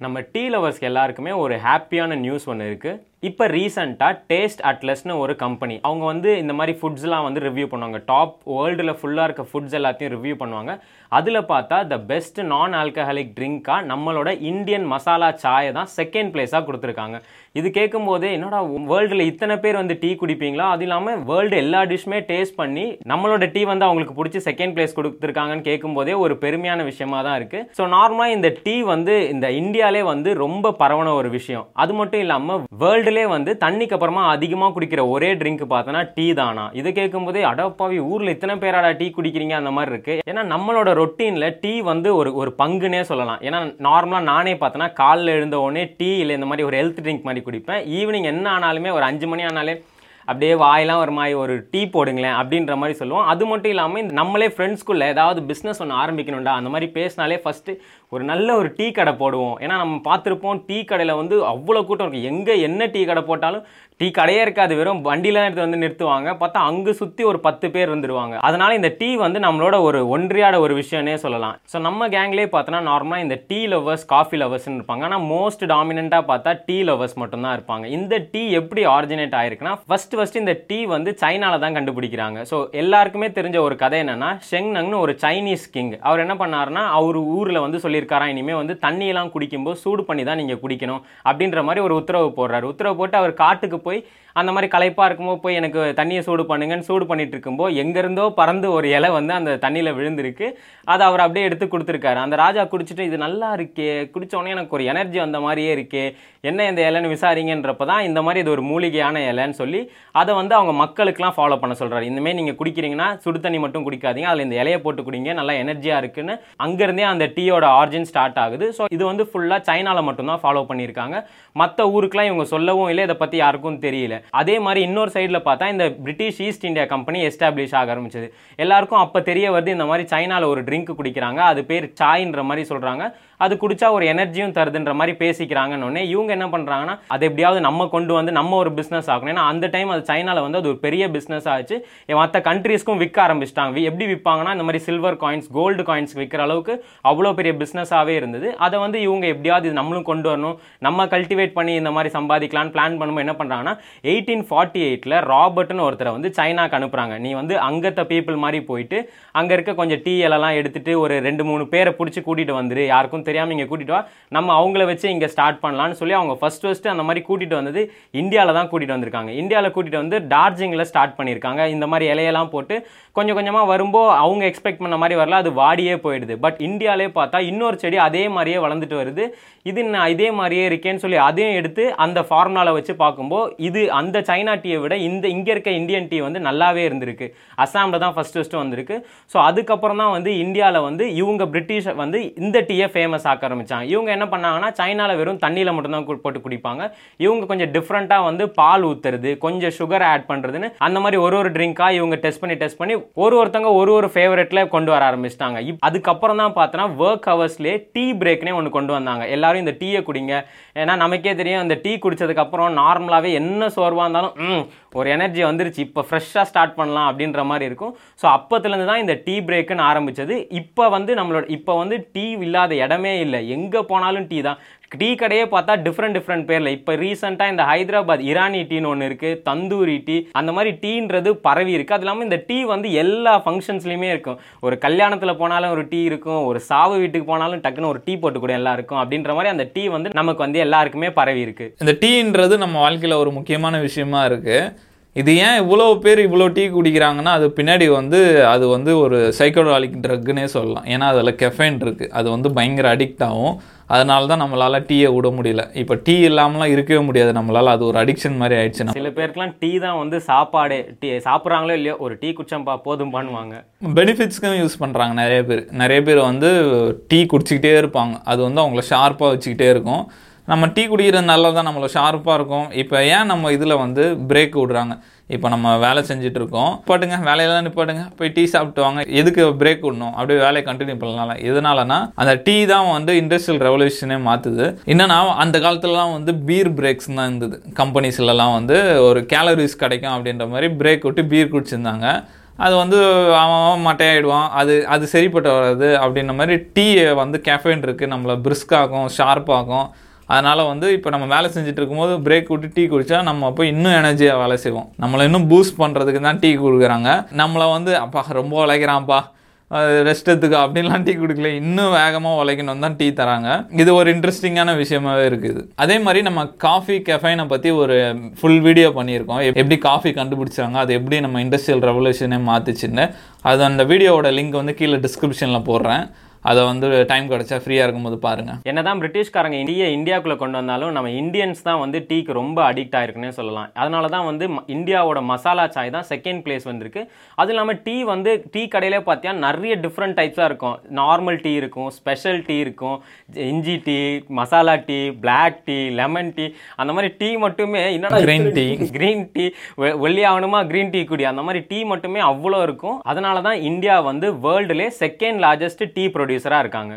நம்ம டீ லவர்ஸ்க்கு எல்லாருக்குமே ஒரு ஹாப்பியான நியூஸ் ஒன்று இருக்குது இப்போ ரீசெண்டாக டேஸ்ட் அட்லஸ்னு ஒரு கம்பெனி அவங்க வந்து இந்த மாதிரி ஃபுட்ஸ்லாம் வந்து ரிவ்யூ பண்ணுவாங்க. டாப் வேர்ல்டில் ஃபுல்லாக இருக்க ஃபுட்ஸ் எல்லாத்தையும் ரிவ்யூ பண்ணுவாங்க. அதில் பார்த்தா த பெஸ்ட் நான் ஆல்கஹாலிக் ட்ரிங்காக நம்மளோட இந்தியன் மசாலா சாயை தான் செகண்ட் பிளேஸாக கொடுத்துருக்காங்க. இது கேட்கும்போதே என்னடா வேர்ல்டில் இத்தனை பேர் வந்து டீ குடிப்பீங்களா? அது இல்லாமல் வேர்ல்டு எல்லா டிஷ்ஷுமே டேஸ்ட் பண்ணி நம்மளோட டீ வந்து அவங்களுக்கு பிடிச்சி செகண்ட் பிளேஸ் கொடுத்துருக்காங்கன்னு கேட்கும்போதே ஒரு பெருமையான விஷயமா தான் இருக்குது ஸோ நார்மலாக இந்த டீ வந்து இந்த இந்தியாலே வந்து ரொம்ப பரவன ஒரு விஷயம். அது மட்டும் இல்லாமல் வேர்ல்டு வேர்ல்டுலே வந்து தண்ணிக்கு அப்புறமா அதிகமாக குடிக்கிற ஒரே ட்ரிங்க் பார்த்தோன்னா டீ தானா? இதை கேட்கும்போதே அடப்பாவி ஊரில் இத்தனை பேராடா டீ குடிக்கிறீங்க? அந்த மாதிரி இருக்குது ஏன்னா நம்மளோட ரொட்டீனில் டீ வந்து ஒரு ஒரு பங்குனே சொல்லலாம். ஏன்னா நார்மலாக நானே பார்த்தோன்னா காலைல எழுந்த உடனே டீ இல்லை இந்த மாதிரி ஒரு ஹெல்த் ட்ரிங்க் மாதிரி குடிப்பேன். ஈவினிங் என்ன ஆனாலுமே ஒரு அஞ்சு மணி ஆனாலே அப்படியே வாயெல்லாம் ஒரு மாதிரி ஒரு டீ போடுங்களேன் அப்படின்ற மாதிரி சொல்லுவோம். அது மட்டும் இல்லாமல் இந்த நம்மளே ஃப்ரெண்ட்ஸ்குள்ளே ஏதாவது பிஸ்னஸ் ஒன்று ஆரம்பிக்கணும்டா அந்த மாதிரி பேசினாலே ஃபஸ்ட்டு ஒரு நல்ல ஒரு டீ கடை போடுவோம். ஏன்னா நம்ம பார்த்துருப்போம் டீ கடையில் வந்து அவ்வளோ கூட்டம் இருக்கும் எங்கே என்ன டீ கடை போட்டாலும் டீ கடையே இருக்காது வெறும் வண்டிலாம் எடுத்து வந்து நிறுத்துவாங்க. பார்த்தா அங்கே சுற்றி ஒரு பத்து பேர் வந்துடுவாங்க அதனால் இந்த டீ வந்து நம்மளோட ஒரு ஒன்றியாட ஒரு விஷயம்னே சொல்லலாம். ஸோ நம்ம கேங்லேயே பார்த்தோன்னா நார்மலாக இந்த டீ லவர்ஸ் காஃபி லவர்ஸ்னு இருப்பாங்க. ஆனால் மோஸ்ட் டாமினண்ட்டாக பார்த்தா டீ லவர்ஸ் மட்டும்தான் இருப்பாங்க. இந்த டீ எப்படி ஆரிஜினேட் ஆயிருக்குன்னா ஃபர்ஸ்ட் ஃபஸ்ட்டு இந்த டீ வந்து சைனாவில் தான் கண்டுபிடிக்கிறாங்க. ஸோ எல்லாருக்குமே தெரிஞ்ச ஒரு கதை என்னென்னா ஷெங்னங்னு ஒரு சைனீஸ் கிங் அவர் என்ன பண்ணாருன்னா அவர் ஊரில் வந்து சொல்லியிருக்காரா இனிமேல் வந்து தண்ணியெல்லாம் குடிக்கும்போது சூடு பண்ணி தான் நீங்கள் குடிக்கணும் அப்படின்ற மாதிரி ஒரு உத்தரவு போடுறாரு. உத்தரவு போட்டு அவர் காட்டுக்கு போய் அந்த மாதிரி களைப்பாக இருக்கும்போது போய் எனக்கு தண்ணியை சூடு பண்ணுங்கன்னு சூடு பண்ணிட்டு இருக்கும்போது எங்கேருந்தோ பறந்து ஒரு இலை வந்து அந்த தண்ணியில் விழுந்திருக்கு. அதை அவர் அப்படியே எடுத்து கொடுத்துருக்காரு. அந்த ராஜா குடிச்சிட்டு இது நல்லா இருக்கே. குடித்தோடனே எனக்கு ஒரு எனர்ஜி வந்த மாதிரியே இருக்கே. என்ன இந்த இலைன்னு விசாரிங்கன்றப்ப தான் இந்த மாதிரி இது ஒரு மூலிகையான இலைன்னு சொல்லி அதை வந்து அவங்க மக்களுக்கெலாம் ஃபாலோ பண்ண சொல்கிறாரு இந்தமாரி நீங்கள் குடிக்கிறீங்கன்னா சுடு தண்ணி மட்டும் குடிக்காதீங்க. அதில் இந்த இலையை போட்டு குடிங்க. நல்லா எனர்ஜியாக இருக்குன்னு. அங்கேருந்தே அந்த டீயோட ஆர்ஜின் ஸ்டார்ட் ஆகுது. ஸோ இது வந்து ஃபுல்லாக சைனாவில் மட்டும்தான் ஃபாலோ பண்ணியிருக்காங்க. மற்ற ஊருக்குலாம் இவங்க சொல்லவும் இல்லை. இதை பற்றி யாருக்கும் தெரியல. அதே மாதிரி இன்னொரு சைடில் பார்த்தா இந்த British East India Company establish ஆக ஆரம்பிச்சது. எல்லாருக்கும் அப்போ தெரிய வருது இந்த மாதிரி சைனாவில் ஒரு ட்ரிங்க் குடிக்கிறாங்க அது பேர் சாய்ன்ற மாதிரி சொல்கிறாங்க அது குடிச்சா ஒரு எனர்ஜியும் தருதுன்ற மாதிரி பேசிக்கிறாங்கன்னு இவங்க என்ன பண்ணுறாங்கன்னா அது எப்படியாவது நம்ம கொண்டு வந்து நம்ம ஒரு பிஸ்னஸ் ஆகணும் ஏன்னா அந்த டைம் அது சைனாவில் வந்து அது ஒரு பெரிய பிஸ்னஸ் ஆச்சு. மற்ற கண்ட்ரீஸ்க்கும் விற்க ஆரம்பிச்சிட்டாங்க. எப்படி விற்பாங்கன்னா இந்த மாதிரி சில்வர் காயின்ஸ் கோல்டு காயின்ஸ் விற்கிற அளவுக்கு அவ்வளோ பெரிய பிஸ்னஸாகவே இருந்தது. அதை வந்து இவங்க எப்படியாவது இது நம்மளும் கொண்டு வரணும். நம்ம கல்டிவேட் பண்ணி இந்த மாதிரி சம்பாதிக்கலாம்னு பிளான் பண்ணும்போது என்ன பண்ணுறாங்கன்னா எயிட்டீன் ஃபார்ட்டி எயிட்டில் ராபர்ட்னு ஒருத்தரை வந்து சைனாக்கு அனுப்புகிறாங்க நீ வந்து அங்கத்த பீப்புள் மாதிரி போயிட்டு அங்கே இருக்க கொஞ்சம் டீ எல்லாம் எடுத்துட்டு ஒரு ரெண்டு மூணு பேரை பிடிச்சி கூட்டிகிட்டு வந்துரு. யாருக்கும் தெரியாமல் இங்கே கூட்டிகிட்டு வா. நம்ம அவங்கள வச்சு இங்கே ஸ்டார்ட் பண்ணலாம்னு சொல்லி அவங்க ஃபர்ஸ்ட் ஃபஸ்ட்டு அந்த மாதிரி கூட்டிகிட்டு வந்தது இந்தியாவில் தான் கூட்டிகிட்டு வந்திருக்காங்க. இந்தியாவில் கூட்டிகிட்டு வந்து டார்ஜிங்கில் ஸ்டார்ட் பண்ணியிருக்காங்க இந்த மாதிரி இலையெல்லாம் போட்டு கொஞ்சம் கொஞ்சமாக வரும்போது அவங்க எக்ஸ்பெக்ட் பண்ண மாதிரி வரல அது வாடியே போயிடுது. பட் இந்தியாவிலே பார்த்தா இன்னொரு செடி அதே மாதிரியே வளர்ந்துட்டு வருது. இது நான் இதே மாதிரியே இருக்கேன்னு சொல்லி அதையும் எடுத்து அந்த ஃபார்முலாவில் வச்சு பார்க்கும்போது இது அந்த சைனா டீயை விட இந்த இங்கே இருக்க இந்தியன் டீ வந்து நல்லாவே இருந்திருக்கு. அஸ்ஸாமில் தான் ஃபஸ்ட்டு ஃபஸ்ட்டு வந்திருக்கு. ஸோ அதுக்கப்புறம் தான் வந்து இந்தியாவில் வந்து இவங்க பிரிட்டிஷ் வந்து இந்த டீயை ஃபேமஸ் ஆக்க ஆரம்பித்தாங்க இவங்க என்ன பண்ணாங்கன்னா சைனாவில் வெறும் தண்ணியில் மட்டும்தான் போட்டு குடிப்பாங்க. இவங்க கொஞ்சம் டிஃப்ரெண்ட்டாக வந்து பால் ஊற்றுறது கொஞ்சம் சுகர் ஆட் பண்ணுறதுன்னு அந்த மாதிரி ஒரு ஒரு ட்ரிங்காக இவங்க டெஸ்ட் பண்ணி டெஸ்ட் பண்ணி ஒரு ஒருத்தவங்க ஒரு ஒரு ஃபேவரெட்டில் கொண்டு வர ஆரம்பிச்சிட்டாங்க. இப் அதுக்கப்புறம் தான் பார்த்தோன்னா ஒர்க் ஹவர்ஸ்லேயே டீ பிரேக்னே ஒன்று கொண்டு வந்தாங்க. எல்லாரும் இந்த டீயை குடிங்க. ஏன்னா நமக்கே தெரியும் அந்த டீ குடித்ததுக்கப்புறம் நார்மலாகவே என்ன சோர்வாக இருந்தாலும் ஒரு எனர்ஜி வந்துருச்சு இப்போ ஃப்ரெஷ்ஷாக ஸ்டார்ட் பண்ணலாம் அப்படின்ற மாதிரி இருக்கும். ஸோ அப்போத்துலேருந்து தான் இந்த டீ பிரேக்குன்னு ஆரம்பிச்சது. இப்போ வந்து நம்மளோட இப்போ வந்து டீ இல்லாத இடமே இல்லை. எங்கே போனாலும் டீ தான். டீ கடையே பார்த்தா டிஃப்ரெண்ட் டிஃப்ரெண்ட் பேரில். இப்போ ரீசெண்டாக இந்த ஹைதராபாத் இரானி டீன்னு ஒன்று இருக்குது தந்தூரி டீ அந்த மாதிரி டீன்றது பரவி இருக்குது அது இல்லாமல் இந்த டீ வந்து எல்லா ஃபங்க்ஷன்ஸ்லையுமே இருக்கும். ஒரு கல்யாணத்தில் போனாலும் ஒரு டீ இருக்கும் ஒரு சாவு வீட்டுக்கு போனாலும் டக்குன்னு ஒரு டீ போட்டு கூட எல்லாருக்கும் அப்படின்ற மாதிரி அந்த டீ வந்து நமக்கு வந்து எல்லாருக்குமே பரவி இருக்குது இந்த டீன்றது நம்ம வாழ்க்கையில் ஒரு முக்கியமான விஷயமா இருக்குது இது ஏன் இவ்வளோ பேர் இவ்வளோ டீ குடிக்கிறாங்கன்னா அது பின்னாடி வந்து அது வந்து ஒரு சைக்கோடாலிக் ட்ரக்குன்னே சொல்லலாம். ஏன்னா அதில் கெஃபைன் இருக்குது அது வந்து பயங்கர அடிக்ட் ஆகும். அதனால தான் நம்மளால் டீயை விட முடியல. இப்போ டீ இல்லாமலாம் இருக்கவே முடியாது. நம்மளால் அது ஒரு அடிக்ஷன் மாதிரி ஆயிடுச்சு. சில பேருக்குலாம் டீ தான் வந்து சாப்பாடே டீ சாப்பிட்றாங்களோ இல்லையோ ஒரு டீ குச்சம்பா போதும் பண்ணுவாங்க பெனிஃபிட்ஸ்க்கும் யூஸ் பண்ணுறாங்க நிறைய பேர். நிறைய பேர் வந்து டீ குடிச்சிக்கிட்டே இருப்பாங்க. அது வந்து அவங்கள ஷார்ப்பாக வச்சுக்கிட்டே இருக்கும். நம்ம டீ குடிக்கிறது நல்லது தான் நம்மளை ஷார்ப்பாக இருக்கும். இப்போ ஏன் நம்ம இதில் வந்து பிரேக் விடுறாங்க? இப்போ நம்ம வேலை செஞ்சுட்டு இருக்கோம் நிப்பாட்டுங்க வேலையெல்லாம் நிப்பாட்டுங்க. போய் டீ சாப்பிட்டு வாங்க. எதுக்கு பிரேக் விடணும்? அப்படியே வேலையை கண்டினியூ பண்ணலாம் எதனாலனா அந்த டீ தான் வந்து இண்டஸ்ட்ரியல் ரெவல்யூஷனே மாற்றுது என்னன்னா அந்த காலத்துலலாம் வந்து பீர் பிரேக்ஸ் தான் இருந்தது. கம்பெனிஸ்லலாம் வந்து ஒரு கேலரிஸ் கிடைக்கும் அப்படின்ற மாதிரி பிரேக் விட்டு பீர் குடிச்சிருந்தாங்க. அது வந்து அவன் அவன் மட்டையாயிடுவான். அது அது சரிப்பட்டு வராது அப்படின்ற மாதிரி டீ வந்து கேஃபைன் இருக்குது நம்மளை பிரிஸ்காகும் ஷார்ப்பாகும் அதனால் வந்து இப்போ நம்ம வேலை செஞ்சுட்டு இருக்கும்போது பிரேக் விட்டு டீ குடித்தா நம்ம அப்போ இன்னும் எனர்ஜியாக வேலை செய்வோம். நம்மளை இன்னும் பூஸ்ட் பண்ணுறதுக்கு தான் டீ கொடுக்குறாங்க. நம்மளை வந்து அப்பா ரொம்ப உழைக்கிறான்ப்பா. ரெஸ்ட் அப்படின்லாம் டீ குடிக்கல. இன்னும் வேகமாக உழைக்கணும் தான் டீ தராங்க. இது ஒரு இன்ட்ரெஸ்டிங்கான விஷயமாவே இருக்குது அதே மாதிரி நம்ம காஃபி கெஃபைனை பற்றி ஒரு ஃபுல் வீடியோ பண்ணியிருக்கோம். எப்- எப்படி காஃபி கண்டுபிடிச்சாங்க அது எப்படி நம்ம இண்டஸ்ட்ரியல் ரெவல்யூஷனே மாற்றிச்சின்னு அது அந்த வீடியோவோட லிங்க் வந்து கீழே டிஸ்கிரிப்ஷனில் போடுறேன். அதை வந்து டைம் கிடைச்சா ஃப்ரீயாக இருக்கும்போது பாருங்கள் என்னதான் பிரிட்டிஷ்காரங்க இந்திய இந்தியாவுக்குள்ள கொண்டு வந்தாலும் நம்ம இந்தியன்ஸ் தான் வந்து டீக்கு ரொம்ப அடிக்ட் ஆயிருக்குன்னே சொல்லலாம். அதனால தான் வந்து இந்தியாவோட மசாலா சாய் தான் செகண்ட் பிளேஸ் வந்திருக்கு. அதுவும் இல்லாமல் டீ வந்து டீ கடையிலே பார்த்தீங்கன்னா நிறைய டிஃப்ரெண்ட் டைப்ஸாக இருக்கும். நார்மல் டீ இருக்கும் ஸ்பெஷல் டீ இருக்கும் இஞ்சி tea masala tea black tea lemon tea அந்த மாதிரி டீ மட்டுமே என்னடா Green tea. கிரீன் டீ வெள்ளி ஆகணுமா கிரீன் டீ குடி. அந்த மாதிரி டீ மட்டுமே அவ்வளோ இருக்கும். அதனால தான் இந்தியா வந்து வேர்ல்டுலே செகண்ட் லார்ஜஸ்ட் டீ ப்ரொடியூசராக இருக்காங்க.